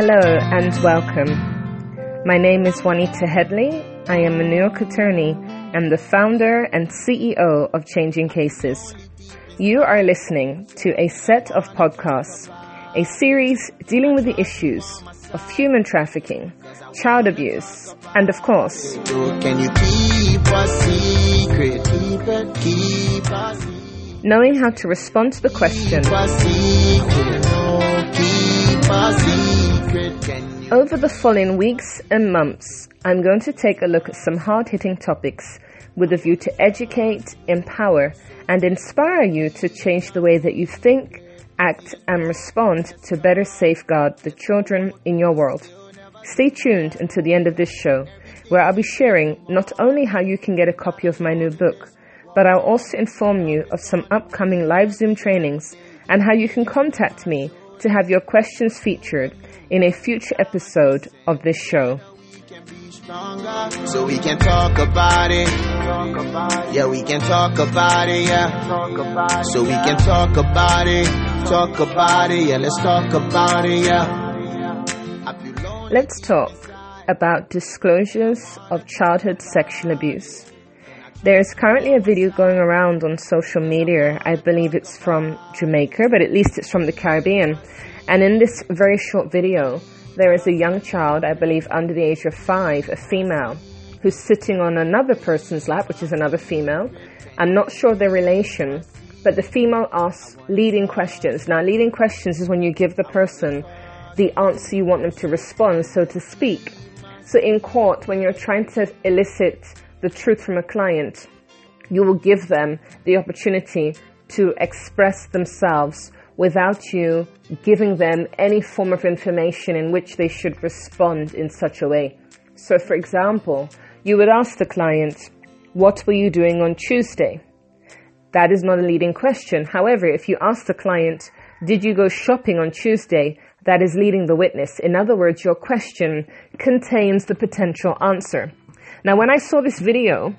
Hello and welcome. My name is Juanita Headley. I am a New York attorney and the founder and CEO of Changing Cases. You are listening to a set of podcasts, a series dealing with the issues of human trafficking, child abuse, and of course, Can you keep a secret? Keep it, keep a secret. knowing how to respond to the question Over the following weeks and months, I'm going to take a look at some hard hitting topics with a view to educate, empower, and inspire you to change the way that you think, act, and respond to better safeguard the children in your world. Stay tuned until the end of this show, where I'll be sharing not only how you can get a copy of my new book, but I'll also inform you of some upcoming live Zoom trainings and how you can contact me to have your questions featured in a future episode of this show. so we can talk about it. Yeah, we can talk about it. Yeah, so we can talk about it. Talk about it. Yeah, let's talk about it. Yeah. I feel lonely. Let's talk about disclosures of childhood sexual abuse. There's currently a video going around on social media. I believe it's from Jamaica, but at least it's from the Caribbean. And in this very short video, there is a young child, I believe under the age of five, a female, who's sitting on another person's lap, which is another female. I'm not sure their relation, but the female asks leading questions. Now, leading questions is when you give the person the answer you want them to respond, so to speak. So in court, when you're trying to elicit the truth from a client, you will give them the opportunity to express themselves without you giving them any form of information in which they should respond in such a way. So for example, you would ask the client, what were you doing on Tuesday? That is not a leading question. However, if you ask the client, did you go shopping on Tuesday? That is leading the witness. In other words, your question contains the potential answer. Now, when I saw this video,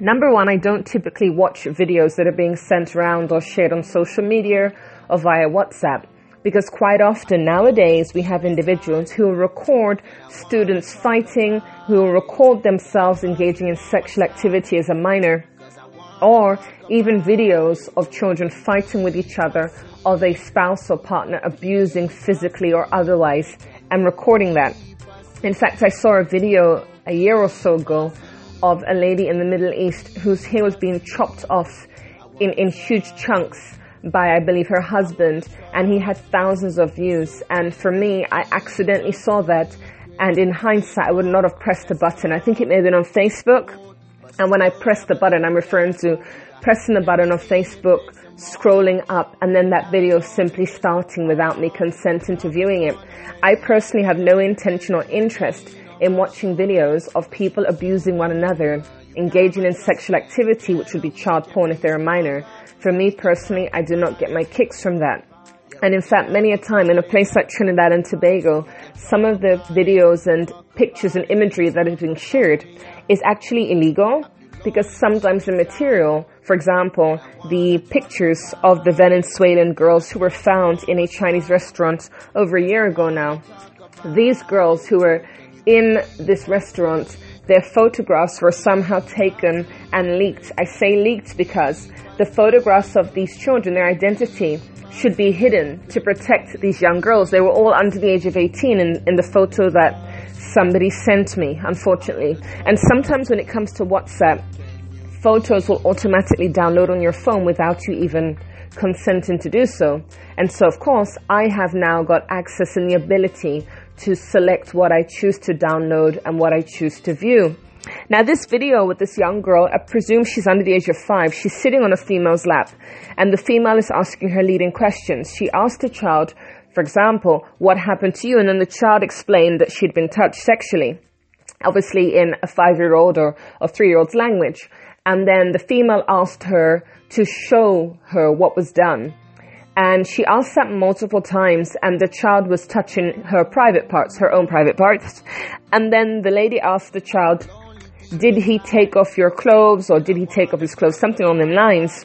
number one, I don't typically watch videos that are being sent around or shared on social media or via WhatsApp because quite often nowadays we have individuals who record students fighting, who record themselves engaging in sexual activity as a minor or even videos of children fighting with each other or their spouse or partner abusing physically or otherwise and recording that. In fact, I saw a video a year or so ago of a lady in the Middle East whose hair was being chopped off in, in huge chunks by, I believe, her husband, and he had thousands of views. And for me, I accidentally saw that, and in hindsight, I would not have pressed the button. I think it may have been on Facebook, and when I pressed the button, I'm referring to pressing the button on Facebook, scrolling up, and then that video simply starting without me consenting to viewing it. I personally have no intention or interest in watching videos of people abusing one another, engaging in sexual activity, which would be child porn if they're a minor. For me personally, I do not get my kicks from that. And in fact, many a time in a place like Trinidad and Tobago, some of the videos and pictures and imagery that is being shared is actually illegal because sometimes the material, for example, the pictures of the Venezuelan girls who were found in a Chinese restaurant over a year ago now, these girls who were in this restaurant, their photographs were somehow taken and leaked. I say leaked because the photographs of these children, their identity, should be hidden to protect these young girls. They were all under the age of 18 in, in the photo that somebody sent me, unfortunately. And sometimes when it comes to WhatsApp, photos will automatically download on your phone without you even consenting to do so. And so, of course, I have now got access and the ability to select what I choose to download and what I choose to view. Now, this video with this young girl, I presume she's under the age of five. She's sitting on a female's lap, and the female is asking her leading questions. She asked the child, for example, what happened to you? And then the child explained that she'd been touched sexually, obviously in a five year old or, or three year old's language. And then the female asked her to show her what was done. And she asked that multiple times, and the child was touching her private parts, her own private parts. And then the lady asked the child, Did he take off your clothes, or did he take off his clothes? Something on them lines.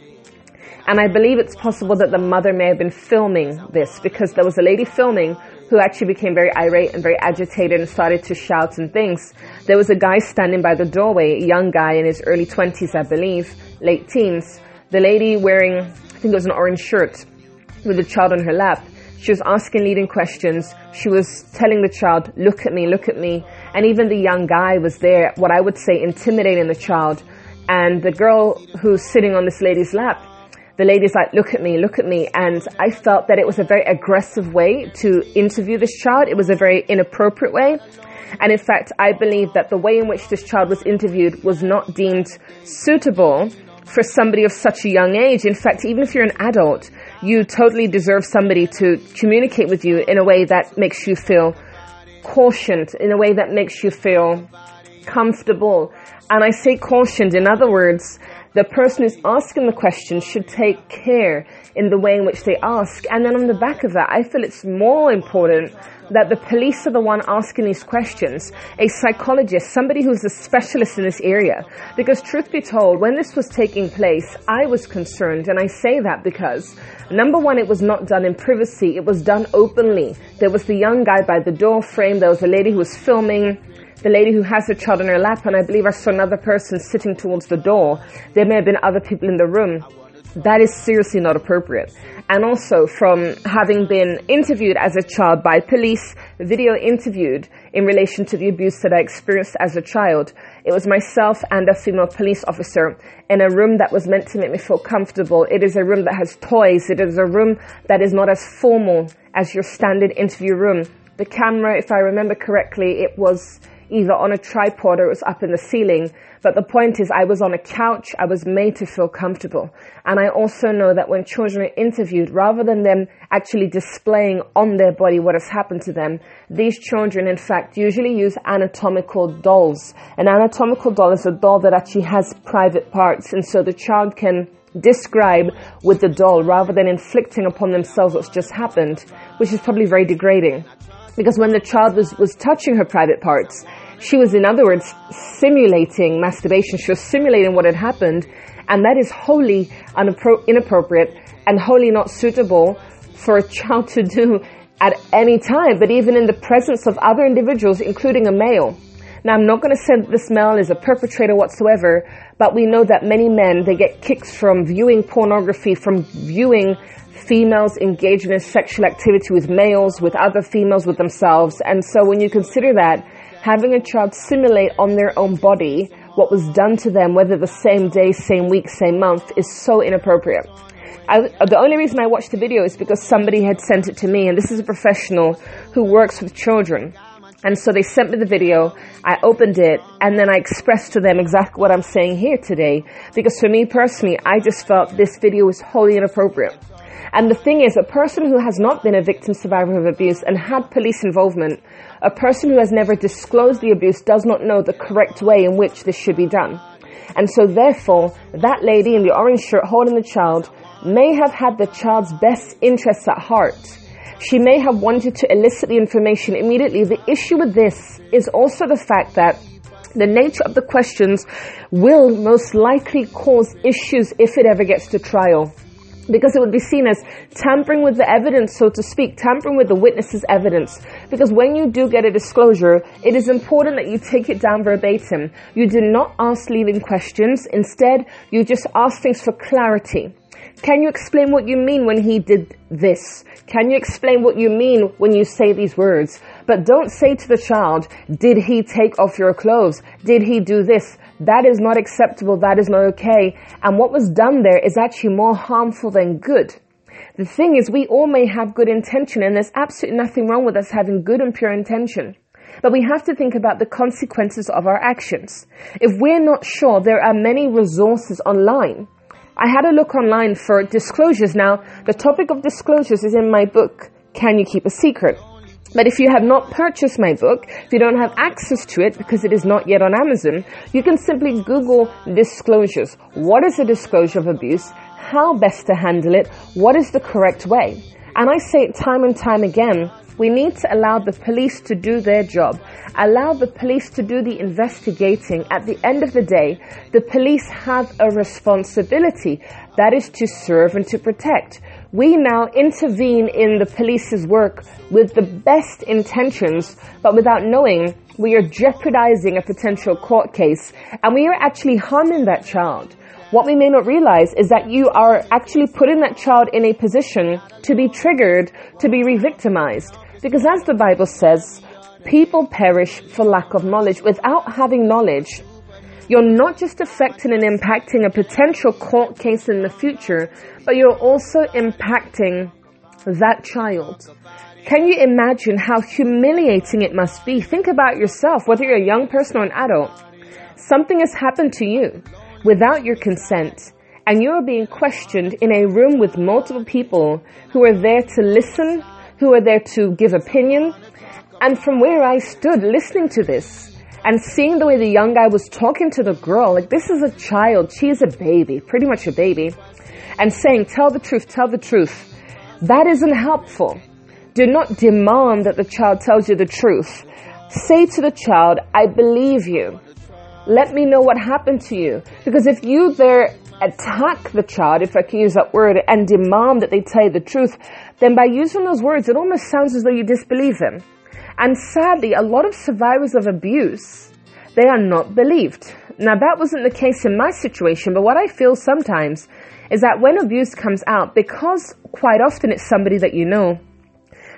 And I believe it's possible that the mother may have been filming this because there was a lady filming who actually became very irate and very agitated and started to shout and things. There was a guy standing by the doorway, a young guy in his early 20s, I believe, late teens. The lady wearing, I think it was an orange shirt with a child on her lap. She was asking leading questions. She was telling the child, look at me, look at me. And even the young guy was there, what I would say, intimidating the child. And the girl who's sitting on this lady's lap, the lady's like, look at me, look at me. And I felt that it was a very aggressive way to interview this child. It was a very inappropriate way. And in fact, I believe that the way in which this child was interviewed was not deemed suitable for somebody of such a young age. In fact, even if you're an adult, you totally deserve somebody to communicate with you in a way that makes you feel cautioned, in a way that makes you feel comfortable. And I say cautioned, in other words, the person who's asking the question should take care in the way in which they ask. And then on the back of that, I feel it's more important that the police are the one asking these questions, a psychologist, somebody who's a specialist in this area. Because truth be told, when this was taking place, I was concerned. And I say that because number one, it was not done in privacy. It was done openly. There was the young guy by the door frame. There was a lady who was filming the lady who has her child on her lap, and I believe I saw another person sitting towards the door. There may have been other people in the room. That is seriously not appropriate. And also from having been interviewed as a child by police, video interviewed in relation to the abuse that I experienced as a child. It was myself and a female police officer in a room that was meant to make me feel comfortable. It is a room that has toys. It is a room that is not as formal as your standard interview room. The camera, if I remember correctly, it was either on a tripod or it was up in the ceiling. But the point is, I was on a couch. I was made to feel comfortable. And I also know that when children are interviewed, rather than them actually displaying on their body what has happened to them, these children, in fact, usually use anatomical dolls. An anatomical doll is a doll that actually has private parts. And so the child can describe with the doll rather than inflicting upon themselves what's just happened, which is probably very degrading. Because when the child was, was touching her private parts, she was, in other words, simulating masturbation. She was simulating what had happened. And that is wholly unappro- inappropriate and wholly not suitable for a child to do at any time, but even in the presence of other individuals, including a male. Now, I'm not going to say that this male is a perpetrator whatsoever, but we know that many men, they get kicks from viewing pornography, from viewing females engaging in sexual activity with males, with other females, with themselves. And so when you consider that, having a child simulate on their own body what was done to them, whether the same day, same week, same month, is so inappropriate. I, the only reason I watched the video is because somebody had sent it to me, and this is a professional who works with children. And so they sent me the video, I opened it, and then I expressed to them exactly what I'm saying here today. Because for me personally, I just felt this video was wholly inappropriate. And the thing is, a person who has not been a victim survivor of abuse and had police involvement, a person who has never disclosed the abuse does not know the correct way in which this should be done. And so therefore, that lady in the orange shirt holding the child may have had the child's best interests at heart. She may have wanted to elicit the information immediately. The issue with this is also the fact that the nature of the questions will most likely cause issues if it ever gets to trial because it would be seen as tampering with the evidence, so to speak, tampering with the witness's evidence. Because when you do get a disclosure, it is important that you take it down verbatim. You do not ask leading questions. Instead, you just ask things for clarity. Can you explain what you mean when he did this? Can you explain what you mean when you say these words? But don't say to the child, did he take off your clothes? Did he do this? That is not acceptable. That is not okay. And what was done there is actually more harmful than good. The thing is, we all may have good intention and there's absolutely nothing wrong with us having good and pure intention. But we have to think about the consequences of our actions. If we're not sure, there are many resources online. I had a look online for disclosures. Now, the topic of disclosures is in my book, Can You Keep a Secret? But if you have not purchased my book, if you don't have access to it because it is not yet on Amazon, you can simply Google disclosures. What is a disclosure of abuse? How best to handle it? What is the correct way? And I say it time and time again. We need to allow the police to do their job. Allow the police to do the investigating. At the end of the day, the police have a responsibility. That is to serve and to protect. we now intervene in the police's work with the best intentions, but without knowing we are jeopardizing a potential court case and we are actually harming that child. What we may not realize is that you are actually putting that child in a position to be triggered, to be re-victimized. Because as the Bible says, people perish for lack of knowledge. Without having knowledge, you're not just affecting and impacting a potential court case in the future, but you're also impacting that child. Can you imagine how humiliating it must be? Think about yourself, whether you're a young person or an adult. Something has happened to you without your consent, and you're being questioned in a room with multiple people who are there to listen, who are there to give opinion. And from where I stood listening to this, and seeing the way the young guy was talking to the girl, like this is a child, she is a baby, pretty much a baby, and saying, tell the truth, tell the truth. That isn't helpful. Do not demand that the child tells you the truth. Say to the child, I believe you. Let me know what happened to you. Because if you there attack the child, if I can use that word, and demand that they tell you the truth, then by using those words, it almost sounds as though you disbelieve them. And sadly, a lot of survivors of abuse, they are not believed. Now that wasn't the case in my situation, but what I feel sometimes is that when abuse comes out, because quite often it's somebody that you know,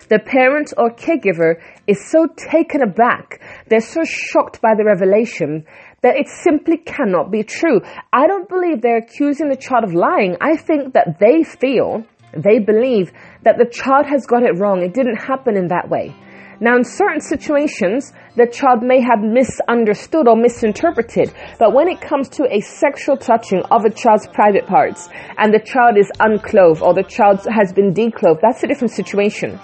the parent or caregiver is so taken aback, they're so shocked by the revelation that it simply cannot be true. I don't believe they're accusing the child of lying. I think that they feel, they believe that the child has got it wrong. It didn't happen in that way. Now, in certain situations, the child may have misunderstood or misinterpreted, but when it comes to a sexual touching of a child's private parts and the child is unclothed or the child has been declothed, that's a different situation.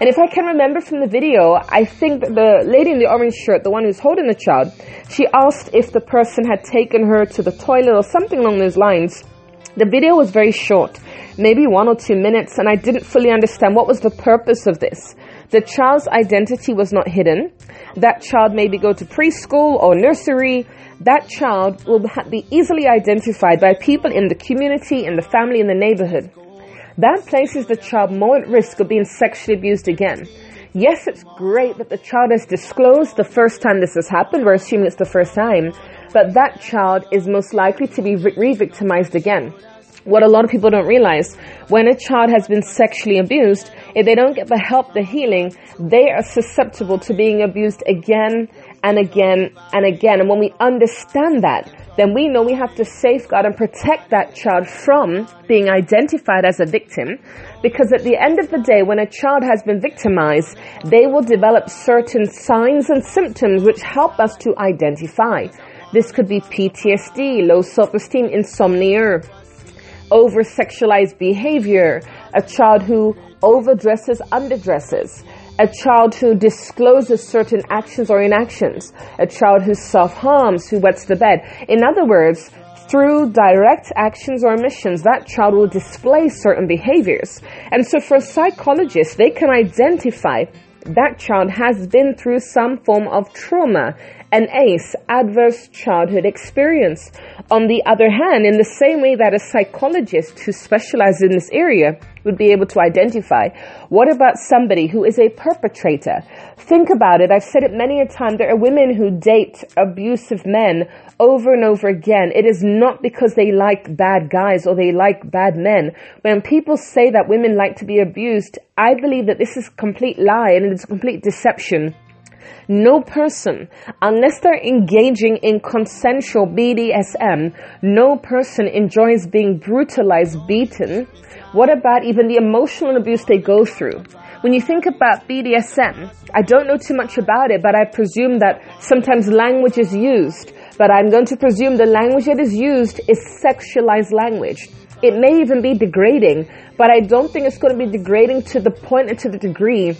And if I can remember from the video, I think the lady in the orange shirt, the one who's holding the child, she asked if the person had taken her to the toilet or something along those lines. The video was very short, maybe one or two minutes, and I didn't fully understand what was the purpose of this. The child's identity was not hidden. That child maybe go to preschool or nursery. That child will be easily identified by people in the community, in the family, in the neighborhood. That places the child more at risk of being sexually abused again. Yes, it's great that the child has disclosed the first time this has happened. We're assuming it's the first time. But that child is most likely to be re-victimized again what a lot of people don't realize, when a child has been sexually abused, if they don't get the help, the healing, they are susceptible to being abused again and again and again. And when we understand that, then we know we have to safeguard and protect that child from being identified as a victim. Because at the end of the day, when a child has been victimized, they will develop certain signs and symptoms which help us to identify. This could be PTSD, low self-esteem, insomnia, over sexualized behavior, a child who overdresses, underdresses, a child who discloses certain actions or inactions, a child who self-harms, who wets the bed. In other words, through direct actions or omissions, that child will display certain behaviors. And so for psychologists, they can identify that child has been through some form of trauma, an ACE, adverse childhood experience. On the other hand, in the same way that a psychologist who specializes in this area would be able to identify, what about somebody who is a perpetrator? Think about it. I've said it many a time. There are women who date abusive men over and over again. It is not because they like bad guys or they like bad men. When people say that women like to be abused, I believe that this is a complete lie and it's a complete deception. No person, unless they're engaging in consensual BDSM, no person enjoys being brutalized, beaten. What about even the emotional abuse they go through? When you think about BDSM, I don't know too much about it, but I presume that sometimes language is used. But I'm going to presume the language that is used is sexualized language. It may even be degrading, but I don't think it's going to be degrading to the point and to the degree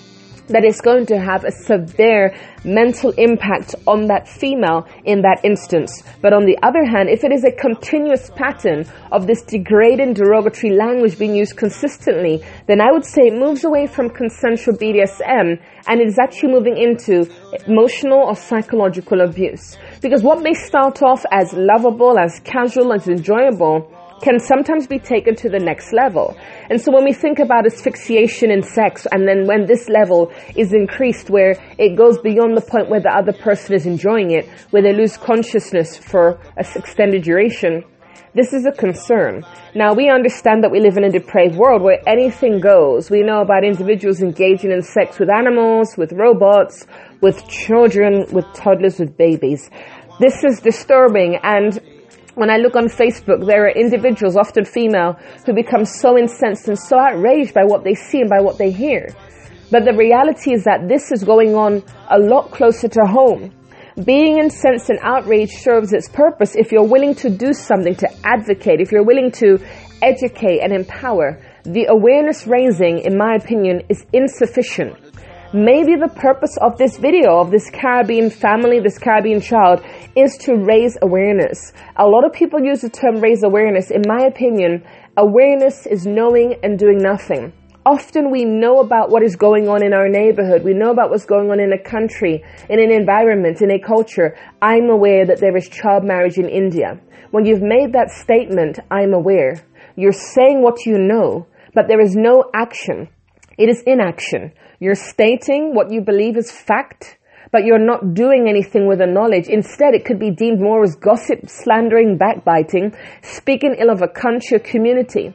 that is going to have a severe mental impact on that female in that instance. But on the other hand, if it is a continuous pattern of this degrading derogatory language being used consistently, then I would say it moves away from consensual BDSM and it is actually moving into emotional or psychological abuse. Because what may start off as lovable, as casual, as enjoyable, can sometimes be taken to the next level. And so when we think about asphyxiation in sex, and then when this level is increased where it goes beyond the point where the other person is enjoying it, where they lose consciousness for a extended duration, this is a concern. Now we understand that we live in a depraved world where anything goes. We know about individuals engaging in sex with animals, with robots, with children, with toddlers, with babies. This is disturbing and when I look on Facebook, there are individuals, often female, who become so incensed and so outraged by what they see and by what they hear. But the reality is that this is going on a lot closer to home. Being incensed and outraged serves its purpose if you're willing to do something to advocate, if you're willing to educate and empower. The awareness raising, in my opinion, is insufficient. Maybe the purpose of this video, of this Caribbean family, this Caribbean child, is to raise awareness. A lot of people use the term raise awareness. In my opinion, awareness is knowing and doing nothing often we know about what is going on in our neighborhood. We know about what's going on in a country, in an environment, in a culture. I'm aware that there is child marriage in India. When you've made that statement, I'm aware, you're saying what you know, but there is no action. It is inaction. You're stating what you believe is fact, but you're not doing anything with the knowledge. Instead, it could be deemed more as gossip, slandering, backbiting, speaking ill of a country or community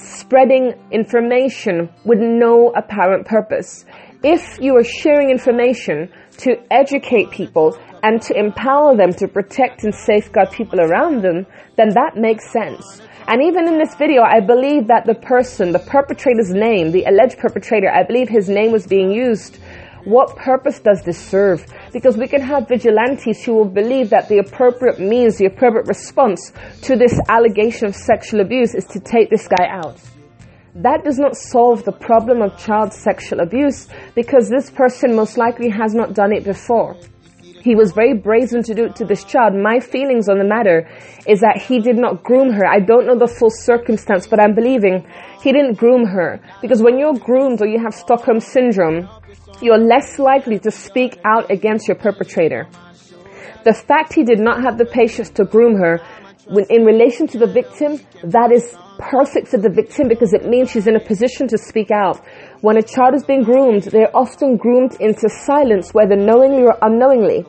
spreading information with no apparent purpose. If you are sharing information to educate people and to empower them to protect and safeguard people around them, then that makes sense. And even in this video, I believe that the person, the perpetrator's name, the alleged perpetrator, I believe his name was being used what purpose does this serve? Because we can have vigilantes who will believe that the appropriate means, the appropriate response to this allegation of sexual abuse is to take this guy out. That does not solve the problem of child sexual abuse because this person most likely has not done it before. He was very brazen to do it to this child. My feelings on the matter is that he did not groom her. I don't know the full circumstance, but I'm believing he didn't groom her. Because when you're groomed or you have Stockholm syndrome, you're less likely to speak out against your perpetrator. The fact he did not have the patience to groom her in relation to the victim, that is perfect for the victim because it means she's in a position to speak out. When a child is being groomed, they're often groomed into silence, whether knowingly or unknowingly.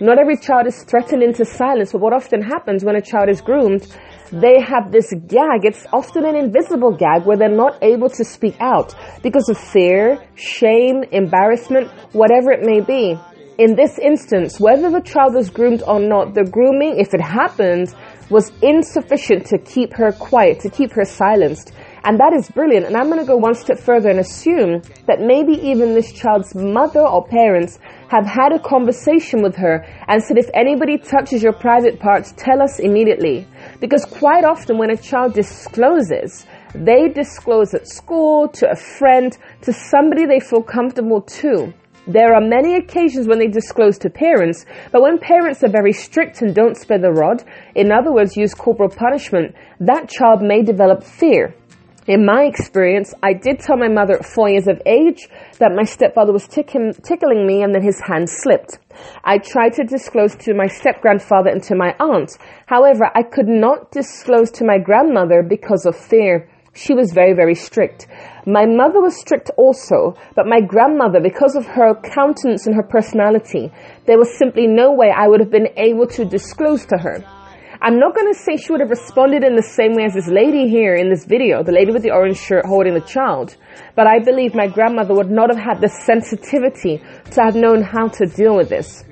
Not every child is threatened into silence, but what often happens when a child is groomed, they have this gag. It's often an invisible gag where they're not able to speak out because of fear, shame, embarrassment, whatever it may be. In this instance, whether the child is groomed or not, the grooming, if it happened, was insufficient to keep her quiet, to keep her silenced. And that is brilliant. And I'm going to go one step further and assume that maybe even this child's mother or parents have had a conversation with her and said, if anybody touches your private parts, tell us immediately. Because quite often when a child discloses, they disclose at school, to a friend, to somebody they feel comfortable to. There are many occasions when they disclose to parents, but when parents are very strict and don't spare the rod, in other words, use corporal punishment, that child may develop fear. In my experience, I did tell my mother at four years of age that my stepfather was tickling, tickling me and then his hand slipped. I tried to disclose to my step grandfather and to my aunt. However, I could not disclose to my grandmother because of fear. She was very, very strict. My mother was strict also, but my grandmother, because of her countenance and her personality, there was simply no way I would have been able to disclose to her. I'm not going to say she would have responded in the same way as this lady here in this video, the lady with the orange shirt holding the child. But I believe my grandmother would not have had the sensitivity to have known how to deal with this.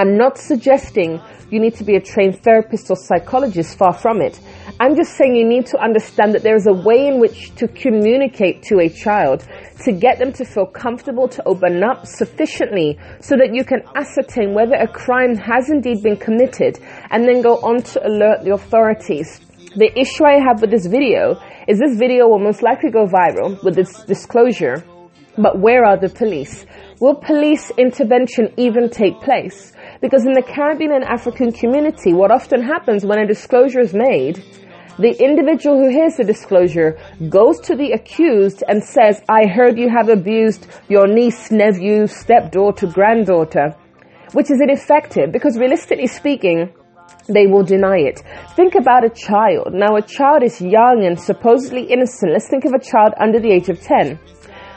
I'm not suggesting you need to be a trained therapist or psychologist, far from it. I'm just saying you need to understand that there is a way in which to communicate to a child to get them to feel comfortable to open up sufficiently so that you can ascertain whether a crime has indeed been committed and then go on to alert the authorities. The issue I have with this video is this video will most likely go viral with its disclosure. But where are the police? Will police intervention even take place? Because in the Caribbean and African community, what often happens when a disclosure is made, the individual who hears the disclosure goes to the accused and says, I heard you have abused your niece, nephew, stepdaughter, granddaughter, which is ineffective because realistically speaking, they will deny it. Think about a child. Now, a child is young and supposedly innocent. Let's think of a child under the age of 10.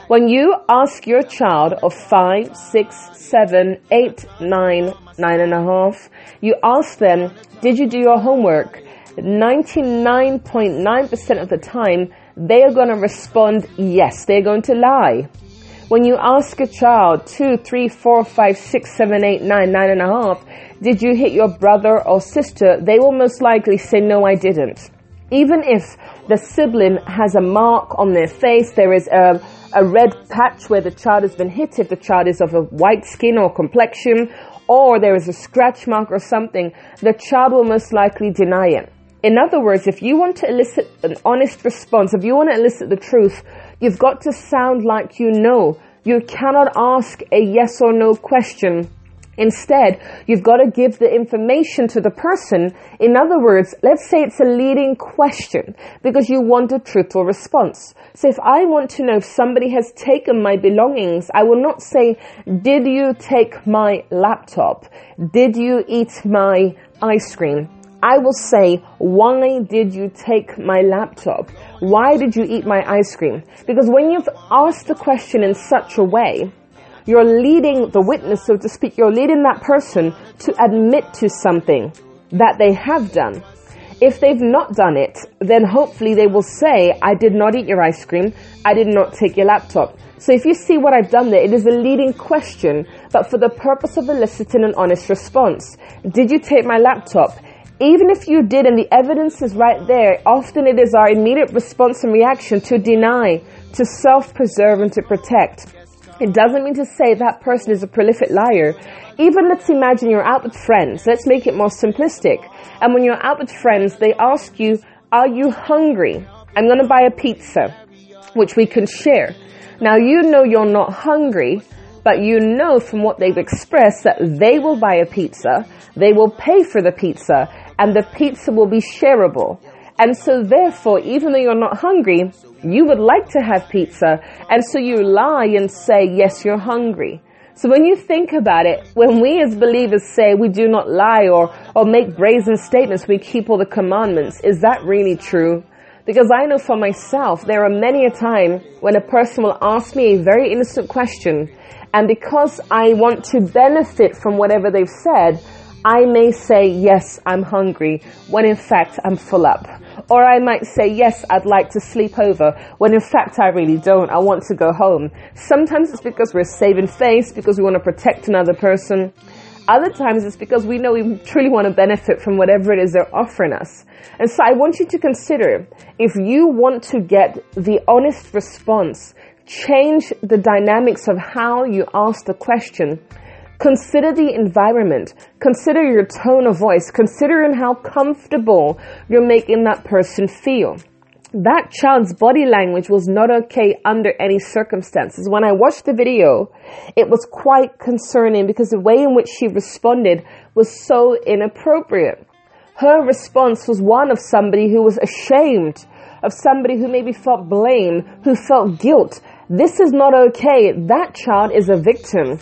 When you ask your child of five, six, seven, eight, nine, nine and a half, you ask them, did you do your homework? 99.9% of the time, they are going to respond yes. They're going to lie. When you ask a child two, three, four, five, six, seven, eight, nine, nine and a half, did you hit your brother or sister? They will most likely say, no, I didn't. Even if the sibling has a mark on their face, there is a, a red patch where the child has been hit, if the child is of a white skin or complexion, or there is a scratch mark or something, the child will most likely deny it. In other words, if you want to elicit an honest response, if you want to elicit the truth, You've got to sound like you know. You cannot ask a yes or no question. Instead, you've got to give the information to the person. In other words, let's say it's a leading question because you want a truthful response. So if I want to know if somebody has taken my belongings, I will not say, did you take my laptop? Did you eat my ice cream? I will say, why did you take my laptop? Why did you eat my ice cream? Because when you've asked the question in such a way, you're leading the witness, so to speak, you're leading that person to admit to something that they have done. If they've not done it, then hopefully they will say, I did not eat your ice cream. I did not take your laptop. So if you see what I've done there, it is a leading question, but for the purpose of eliciting an honest response. Did you take my laptop? even if you did and the evidence is right there, often it is our immediate response and reaction to deny, to self-preserve and to protect. It doesn't mean to say that person is a prolific liar. Even let's imagine you're out with friends. Let's make it more simplistic. And when you're out with friends, they ask you, are you hungry? I'm going to buy a pizza, which we can share. Now you know you're not hungry, but you know from what they've expressed that they will buy a pizza, they will pay for the pizza, and the pizza will be shareable. And so therefore, even though you're not hungry, you would like to have pizza. And so you lie and say, yes, you're hungry. So when you think about it, when we as believers say we do not lie or, or make brazen statements, we keep all the commandments, is that really true? Because I know for myself, there are many a time when a person will ask me a very innocent question, and because I want to benefit from whatever they've said, I may say, yes, I'm hungry, when in fact I'm full up. Or I might say, yes, I'd like to sleep over, when in fact I really don't. I want to go home. Sometimes it's because we're saving face, because we want to protect another person. Other times it's because we know we truly want to benefit from whatever it is they're offering us. And so I want you to consider if you want to get the honest response, change the dynamics of how you ask the question, Consider the environment. Consider your tone of voice. Consider how comfortable you're making that person feel. That child's body language was not okay under any circumstances. When I watched the video, it was quite concerning because the way in which she responded was so inappropriate. Her response was one of somebody who was ashamed, of somebody who maybe felt blame, who felt guilt. This is not okay. That child is a victim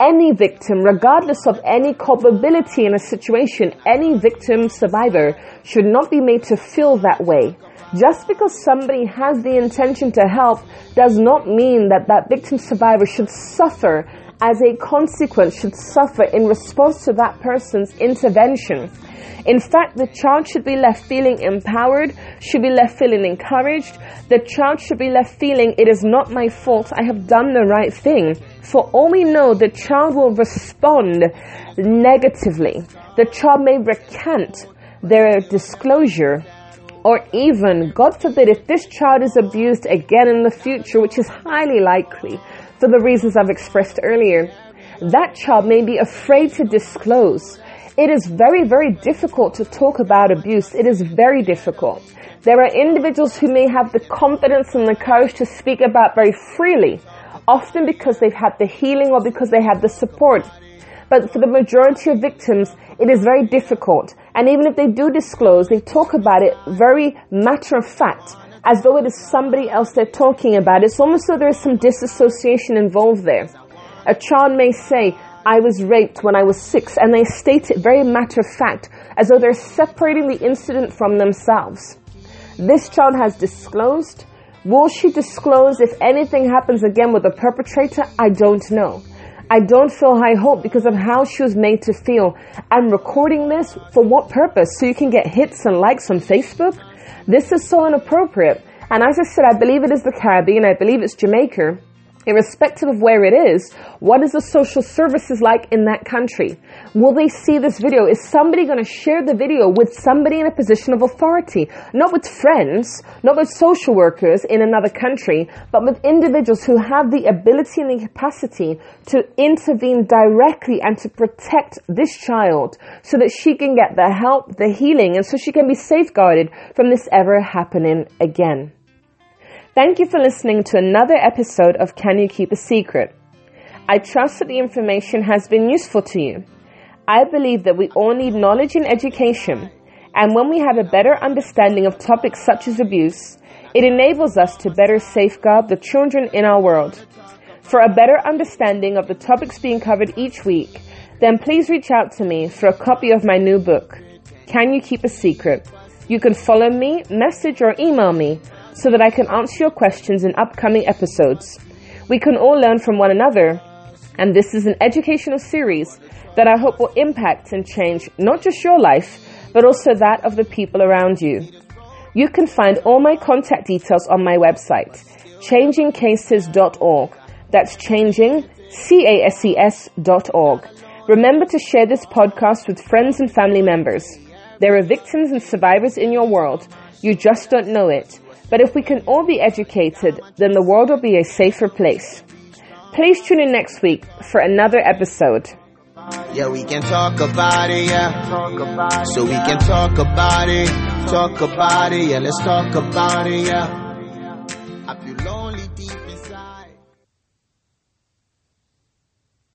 any victim, regardless of any culpability in a situation, any victim survivor should not be made to feel that way. Just because somebody has the intention to help does not mean that that victim survivor should suffer as a consequence, should suffer in response to that person's intervention. In fact, the child should be left feeling empowered, should be left feeling encouraged. The child should be left feeling, it is not my fault, I have done the right thing. For all we know, the child will respond negatively. The child may recant their disclosure or even, God forbid, if this child is abused again in the future, which is highly likely for the reasons I've expressed earlier, that child may be afraid to disclose. It is very, very difficult to talk about abuse. It is very difficult. There are individuals who may have the confidence and the courage to speak about very freely, often because they've had the healing or because they had the support. But for the majority of victims, it is very difficult. And even if they do disclose, they talk about it very matter of fact, as though it is somebody else they're talking about. It's almost though there is some disassociation involved there. A child may say, I was raped when I was six, and they state it very matter of fact, as though they're separating the incident from themselves. This child has disclosed. Will she disclose if anything happens again with the perpetrator? I don't know. I don't feel high hope because of how she was made to feel. I'm recording this for what purpose? So you can get hits and likes on Facebook? This is so inappropriate. And as I said, I believe it is the Caribbean. I believe it's Jamaica irrespective of where it is, what is the social services like in that country? Will they see this video? Is somebody going to share the video with somebody in a position of authority? Not with friends, not with social workers in another country, but with individuals who have the ability and the capacity to intervene directly and to protect this child so that she can get the help, the healing, and so she can be safeguarded from this ever happening again. Thank you for listening to another episode of Can You Keep a Secret? I trust that the information has been useful to you. I believe that we all need knowledge and education, and when we have a better understanding of topics such as abuse, it enables us to better safeguard the children in our world. For a better understanding of the topics being covered each week, then please reach out to me for a copy of my new book, Can You Keep a Secret? You can follow me, message, or email me so that I can answer your questions in upcoming episodes. We can all learn from one another, and this is an educational series that I hope will impact and change not just your life, but also that of the people around you. You can find all my contact details on my website, changingcases.org. That's changing, C-A-S-E-S dot org. Remember to share this podcast with friends and family members. There are victims and survivors in your world. You just don't know it. But if we can all be educated, then the world will be a safer place. Please tune in next week for another episode. Yeah, we can talk about it, yeah. So we can talk about it, talk about it, yeah. Let's talk about it, yeah.